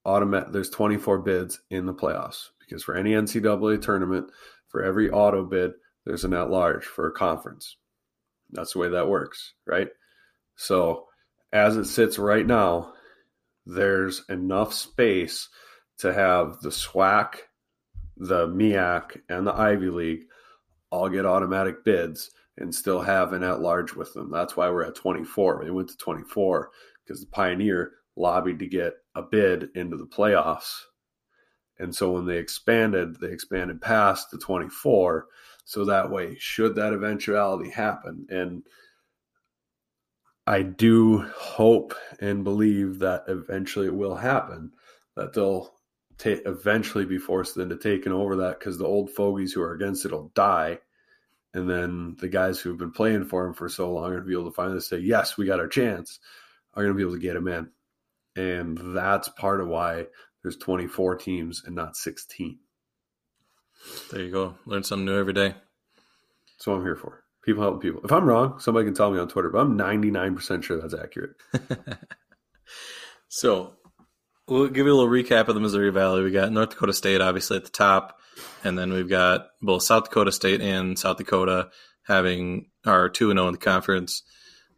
automatic. There's 24 bids in the playoffs because for any NCAA tournament, for every auto bid, there's an at large for a conference. That's the way that works, right? So as it sits right now, there's enough space to have the SWAC the MEAC and the Ivy League all get automatic bids and still have an at large with them. That's why we're at 24. They went to 24 because the Pioneer lobbied to get a bid into the playoffs. And so when they expanded, they expanded past the 24. So that way, should that eventuality happen, and I do hope and believe that eventually it will happen, that they'll ta- eventually be forced into taking over that because the old fogies who are against it will die. And then the guys who've been playing for him for so long are going to be able to finally say, yes, we got our chance, are going to be able to get him in. And that's part of why there's 24 teams and not 16. There you go. Learn something new every day. That's what I'm here for. People helping people. If I'm wrong, somebody can tell me on Twitter, but I'm 99% sure that's accurate. so we'll give you a little recap of the Missouri Valley. We got North Dakota State obviously at the top, and then we've got both South Dakota State and South Dakota having our two and zero oh in the conference.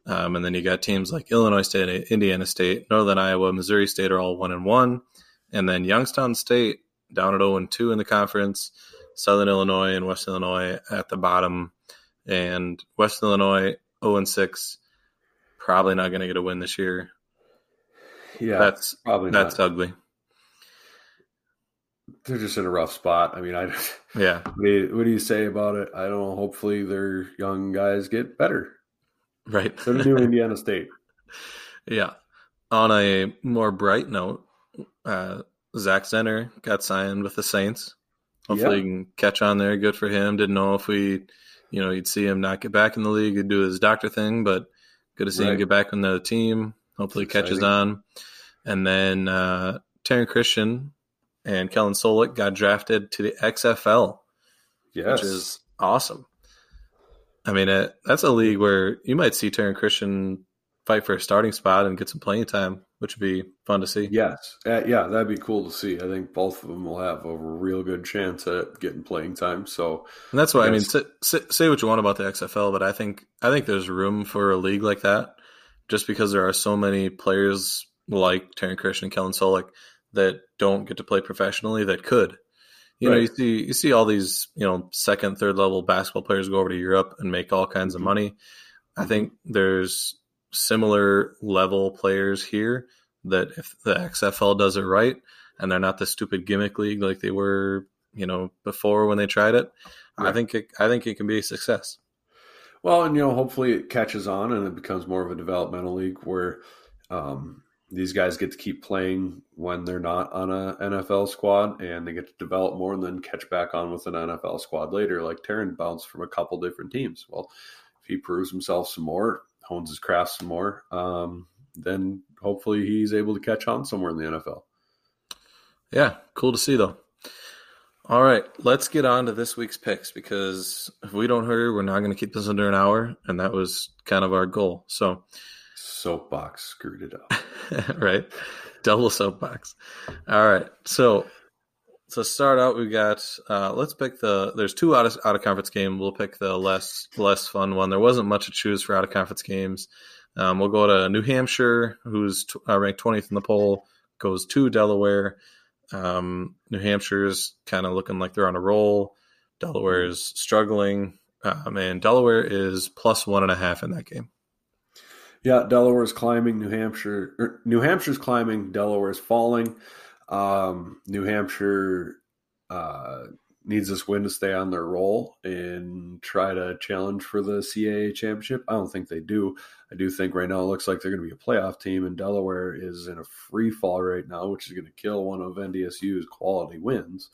Um, and then you got teams like Illinois State, Indiana State, Northern Iowa, Missouri State are all one and one, and then Youngstown State down at zero and two in the conference. Southern Illinois and West Illinois at the bottom, and West Illinois zero and six, probably not going to get a win this year. Yeah, that's probably that's not. ugly. They're just in a rough spot. I mean, I yeah. What do, you, what do you say about it? I don't know. Hopefully, their young guys get better. Right. So do Indiana State. Yeah. On a more bright note, uh, Zach Zenner got signed with the Saints. Hopefully, yeah. he can catch on there. Good for him. Didn't know if we, you know, you'd see him not get back in the league and do his doctor thing, but good to see right. him get back in the team. Hopefully, catches on. And then uh, Taryn Christian and Kellen Soulek got drafted to the XFL, yes. which is awesome. I mean, it, that's a league where you might see Taryn Christian fight for a starting spot and get some playing time, which would be fun to see. Yes, uh, yeah, that'd be cool to see. I think both of them will have a real good chance at getting playing time. So, and that's why I, I mean, say, say, what you want about the XFL, but I think I think there's room for a league like that, just because there are so many players like Taryn Christian and Kellen Soulek that don't get to play professionally that could. You right. know, you see you see all these, you know, second, third level basketball players go over to Europe and make all kinds mm-hmm. of money. I think there's similar level players here that if the XFL does it right and they're not the stupid gimmick league like they were, you know, before when they tried it, right. I think it, I think it can be a success. Well, and you know, hopefully it catches on and it becomes more of a developmental league where um, these guys get to keep playing when they're not on a NFL squad and they get to develop more and then catch back on with an NFL squad later. Like Taryn bounced from a couple different teams. Well, if he proves himself some more, hones his craft some more, um, then hopefully he's able to catch on somewhere in the NFL. Yeah, cool to see though. All right, let's get on to this week's picks because if we don't hurry, we're not going to keep this under an hour, and that was kind of our goal. So, soapbox screwed it up. right, double soapbox. All right, so to start out, we got uh, let's pick the. There's two out of out of conference game. We'll pick the less less fun one. There wasn't much to choose for out of conference games. Um, we'll go to New Hampshire, who's t- uh, ranked 20th in the poll, goes to Delaware. Um, New Hampshire's kind of looking like they're on a roll. Delaware is struggling, um, and Delaware is plus one and a half in that game. Yeah, Delaware's climbing. New Hampshire, er, New Hampshire's climbing. Delaware's falling. Um, New Hampshire uh, needs this win to stay on their roll and try to challenge for the CAA championship. I don't think they do. I do think right now it looks like they're going to be a playoff team, and Delaware is in a free fall right now, which is going to kill one of NDSU's quality wins.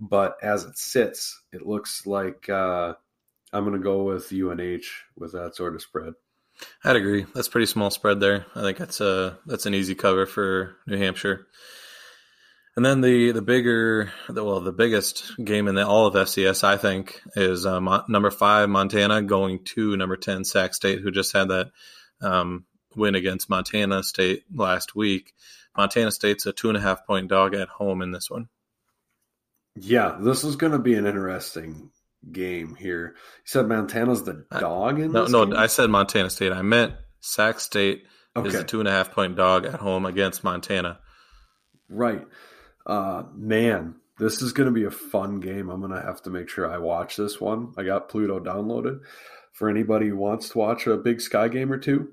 But as it sits, it looks like uh, I'm going to go with UNH with that sort of spread. I'd agree. That's pretty small spread there. I think that's a that's an easy cover for New Hampshire. And then the the bigger, the, well, the biggest game in the, all of FCS, I think, is um, number five Montana going to number ten Sac State, who just had that um, win against Montana State last week. Montana State's a two and a half point dog at home in this one. Yeah, this is going to be an interesting game here. You said Montana's the dog in no, this no. game? I said Montana State. I meant Sac State okay. is a two and a half point dog at home against Montana. Right. Uh, man, this is going to be a fun game. I'm going to have to make sure I watch this one. I got Pluto downloaded. For anybody who wants to watch a big Sky game or two,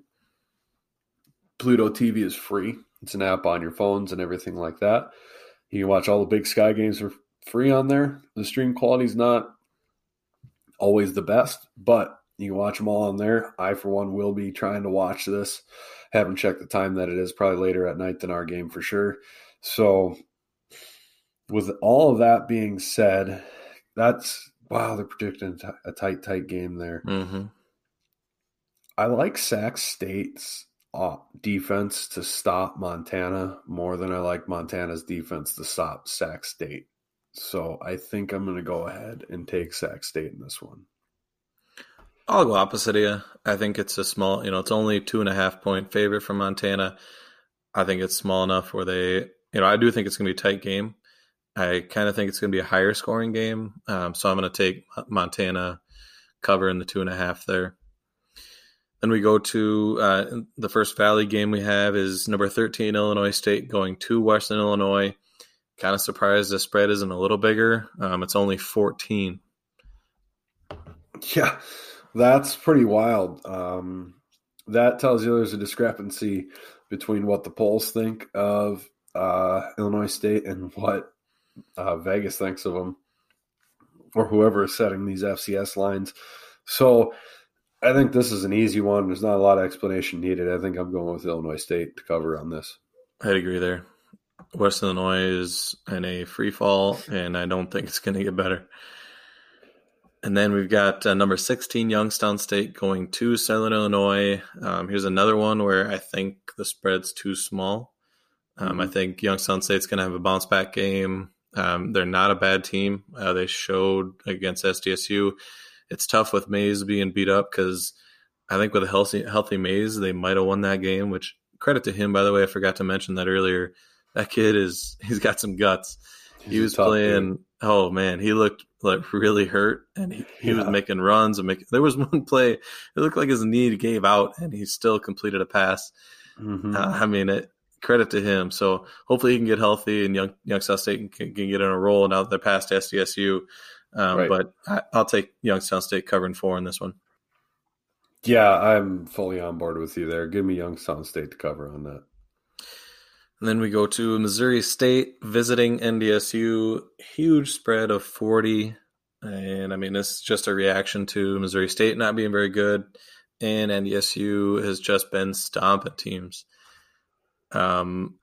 Pluto TV is free. It's an app on your phones and everything like that. You can watch all the big Sky games for free on there. The stream quality is not always the best, but you can watch them all on there. I, for one, will be trying to watch this. Haven't checked the time that it is, probably later at night than our game for sure. So with all of that being said, that's wow, they're predicting a tight, tight game there. Mm-hmm. I like Sac State's uh, defense to stop Montana more than I like Montana's defense to stop Sac State. So I think I'm going to go ahead and take Sac State in this one. I'll go opposite of you. I think it's a small, you know, it's only two and a half point favorite for Montana. I think it's small enough where they, you know, I do think it's going to be a tight game. I kind of think it's going to be a higher scoring game. Um, so I'm going to take Montana cover in the two and a half there. Then we go to uh, the first Valley game we have is number 13 Illinois State going to Western Illinois. Kind of surprised the spread isn't a little bigger. Um, it's only 14. Yeah, that's pretty wild. Um, that tells you there's a discrepancy between what the polls think of uh, Illinois State and what uh, Vegas thinks of them, or whoever is setting these FCS lines. So I think this is an easy one. There's not a lot of explanation needed. I think I'm going with Illinois State to cover on this. I'd agree there. West Illinois is in a free fall, and I don't think it's going to get better. And then we've got uh, number 16, Youngstown State, going to Southern Illinois. Um, here's another one where I think the spread's too small. Um, mm-hmm. I think Youngstown State's going to have a bounce back game. Um, they're not a bad team. Uh, they showed against SDSU. It's tough with Mays being beat up because I think with a healthy healthy Mays, they might have won that game. Which credit to him, by the way. I forgot to mention that earlier. That kid is he's got some guts. He's he was playing. Dude. Oh man, he looked like really hurt, and he, he yeah. was making runs and making. There was one play. It looked like his knee gave out, and he still completed a pass. Mm-hmm. Uh, I mean, it credit to him. So hopefully he can get healthy and Young Youngstown State can, can get in a roll now that they're past SDSU. Um, right. But I, will take Youngstown State covering four in this one. Yeah, I'm fully on board with you there. Give me Youngstown State to cover on that. And then we go to Missouri State visiting NDSU. Huge spread of 40. And I mean, this is just a reaction to Missouri State not being very good, and NDSU has just been stomping teams. Um,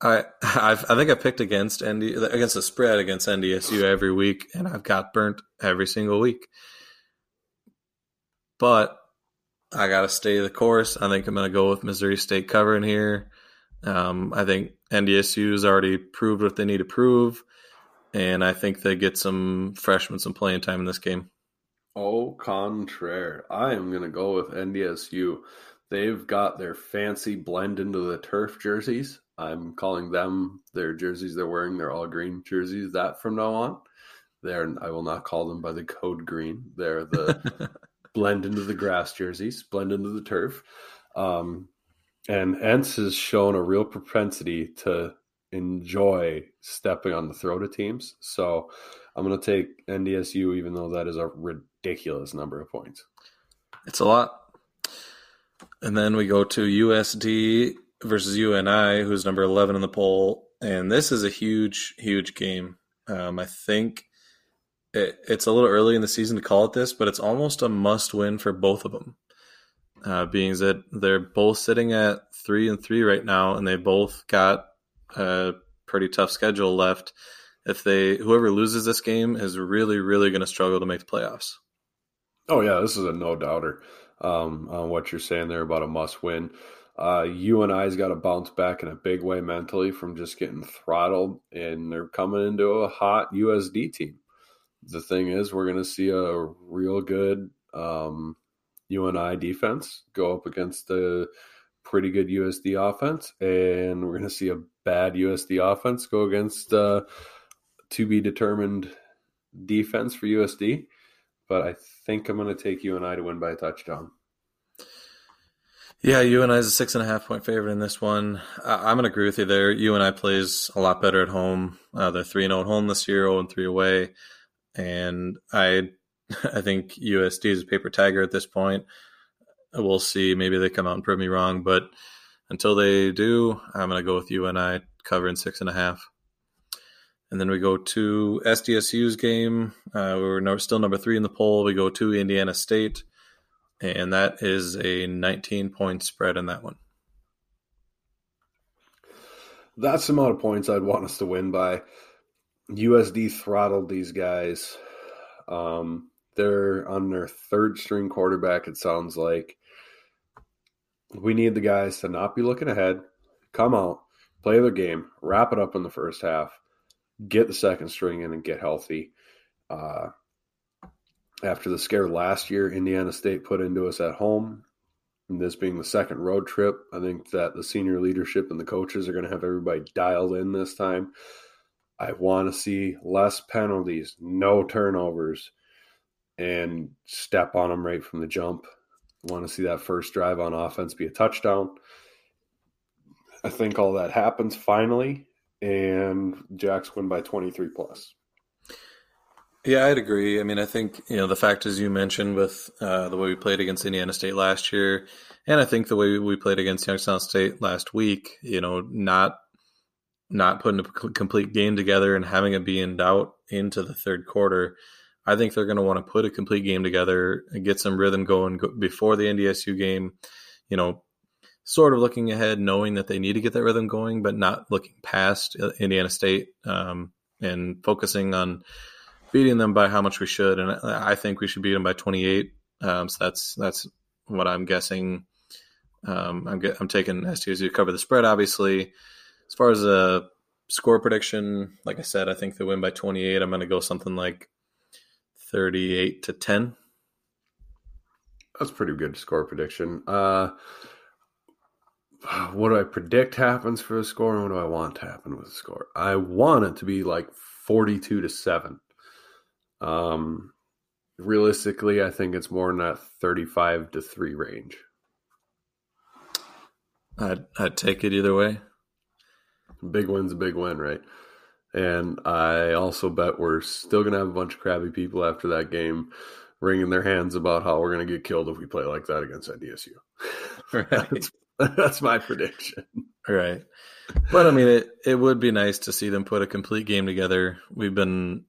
I I've, i think I picked against ND against the spread against NDSU every week, and I've got burnt every single week. But I got to stay the course. I think I'm going to go with Missouri State covering here. Um, I think NDSU has already proved what they need to prove, and I think they get some freshmen some playing time in this game. Au contraire, I am going to go with NDSU. They've got their fancy blend into the turf jerseys. I'm calling them their jerseys they're wearing. They're all green jerseys. That from now on, they're I will not call them by the code green. They're the blend into the grass jerseys, blend into the turf. Um, and Entz has shown a real propensity to enjoy stepping on the throat of teams. So I'm going to take NDSU, even though that is a ridiculous number of points. It's a lot. And then we go to USD versus UNI, who's number 11 in the poll. And this is a huge, huge game. Um, I think it, it's a little early in the season to call it this, but it's almost a must win for both of them. Uh, being that they're both sitting at three and three right now, and they both got a pretty tough schedule left. If they whoever loses this game is really, really going to struggle to make the playoffs. Oh yeah, this is a no doubter um, on what you're saying there about a must win. Uh, UNI's got to bounce back in a big way mentally from just getting throttled, and they're coming into a hot USD team the thing is, we're going to see a real good um, UNI defense go up against a pretty good USD offense, and we're going to see a bad USD offense go against uh, to be determined defense for USD. But I think I'm going to take UNI to win by a touchdown. Yeah, UNI is a six and a half point favorite in this one. I'm going to agree with you there. UNI plays a lot better at home. Uh, they're three and zero oh at home this year, zero oh and three away and I I think USD is a paper tiger at this point. We'll see. Maybe they come out and prove me wrong, but until they do, I'm going to go with UNI covering six and a half. And then we go to SDSU's game. Uh, we're no, still number three in the poll. We go to Indiana State, and that is a 19 point spread in that one. That's the amount of points I'd want us to win by. USD throttled these guys. Um, they're on their third string quarterback, it sounds like. We need the guys to not be looking ahead, come out, play their game, wrap it up in the first half, get the second string in, and get healthy. Uh, after the scare last year, Indiana State put into us at home, and this being the second road trip, I think that the senior leadership and the coaches are going to have everybody dialed in this time. I want to see less penalties, no turnovers, and step on them right from the jump. I want to see that first drive on offense be a touchdown. I think all that happens finally, and Jacks win by 23 plus. Yeah, I'd agree. I mean, I think you know the fact as you mentioned with uh, the way we played against Indiana State last year, and I think the way we played against Youngstown State last week. You know, not not putting a complete game together and having it be in doubt into the third quarter. I think they're going to want to put a complete game together and get some rhythm going before the NDSU game. You know, sort of looking ahead, knowing that they need to get that rhythm going, but not looking past uh, Indiana State um, and focusing on beating them by how much we should. And I think we should beat them by 28. Um, so that's that's what I'm guessing. Um, I'm, get, I'm taking SDSU to cover the spread, obviously. As far as a score prediction, like I said, I think they win by 28. I'm going to go something like 38 to 10. That's pretty good score prediction. Uh, what do I predict happens for the score, and what do I want to happen with the score? I want it to be like 42 to 7. Um, realistically, I think it's more in that 35 to 3 range. I'd, I'd take it either way big win's a big win, right? And I also bet we're still going to have a bunch of crabby people after that game wringing their hands about how we're going to get killed if we play like that against NDSU. Right. that's, that's my prediction. Right. But I mean, it, it would be nice to see them put a complete game together. We've been,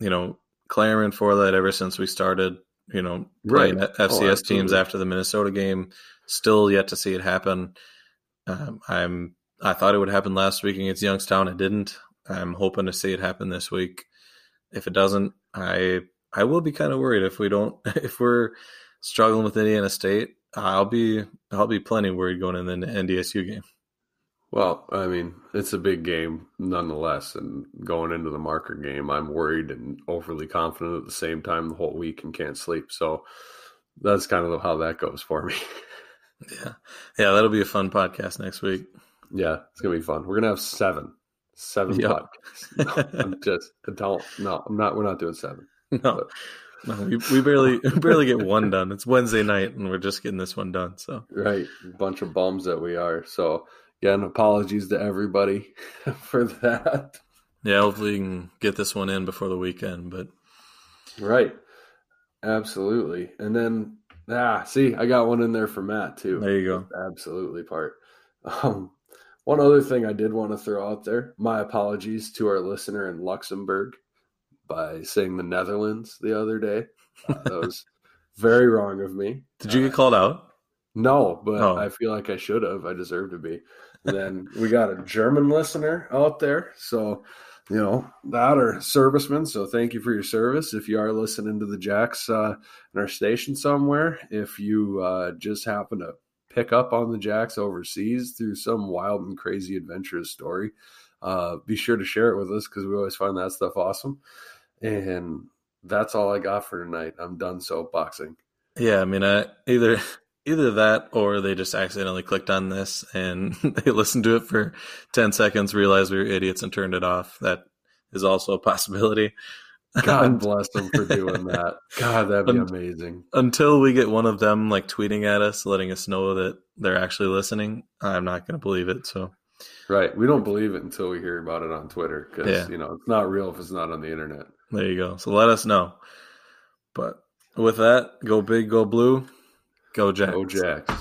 you know, clamoring for that ever since we started. You know, playing right. FCS oh, teams after the Minnesota game. Still yet to see it happen. Um, I'm. I thought it would happen last week against Youngstown. It didn't. I'm hoping to see it happen this week. If it doesn't, I I will be kind of worried if we don't if we're struggling with Indiana State. I'll be I'll be plenty worried going in the NDSU game. Well, I mean, it's a big game nonetheless, and going into the marker game, I'm worried and overly confident at the same time the whole week and can't sleep. So that's kind of how that goes for me. yeah, yeah, that'll be a fun podcast next week. Yeah, it's gonna be fun. We're gonna have seven, seven yep. podcasts. No, I'm just I don't. No, I'm not. We're not doing seven. No. No, we, we barely barely get one done. It's Wednesday night, and we're just getting this one done. So right, bunch of bums that we are. So again, apologies to everybody for that. Yeah, hopefully we can get this one in before the weekend. But right, absolutely. And then ah, see, I got one in there for Matt too. There you go. Absolutely, part. Um, one other thing I did want to throw out there: my apologies to our listener in Luxembourg by saying the Netherlands the other day. Uh, that was very wrong of me. Did you get called out? No, but oh. I feel like I should have. I deserve to be. And then we got a German listener out there. So, you know, that or servicemen. So thank you for your service. If you are listening to the Jacks uh, in our station somewhere, if you uh, just happen to pick up on the Jacks overseas through some wild and crazy adventurous story, uh, be sure to share it with us because we always find that stuff awesome. And that's all I got for tonight. I'm done soapboxing. Yeah, I mean, I either either that or they just accidentally clicked on this and they listened to it for 10 seconds, realized we were idiots and turned it off. That is also a possibility. God bless them for doing that. God, that'd be amazing. Until we get one of them like tweeting at us, letting us know that they're actually listening, I'm not going to believe it. So Right. We don't believe it until we hear about it on Twitter because, yeah. you know, it's not real if it's not on the internet. There you go. So let us know. But with that, go big, go blue, go Jacks. Go Jacks.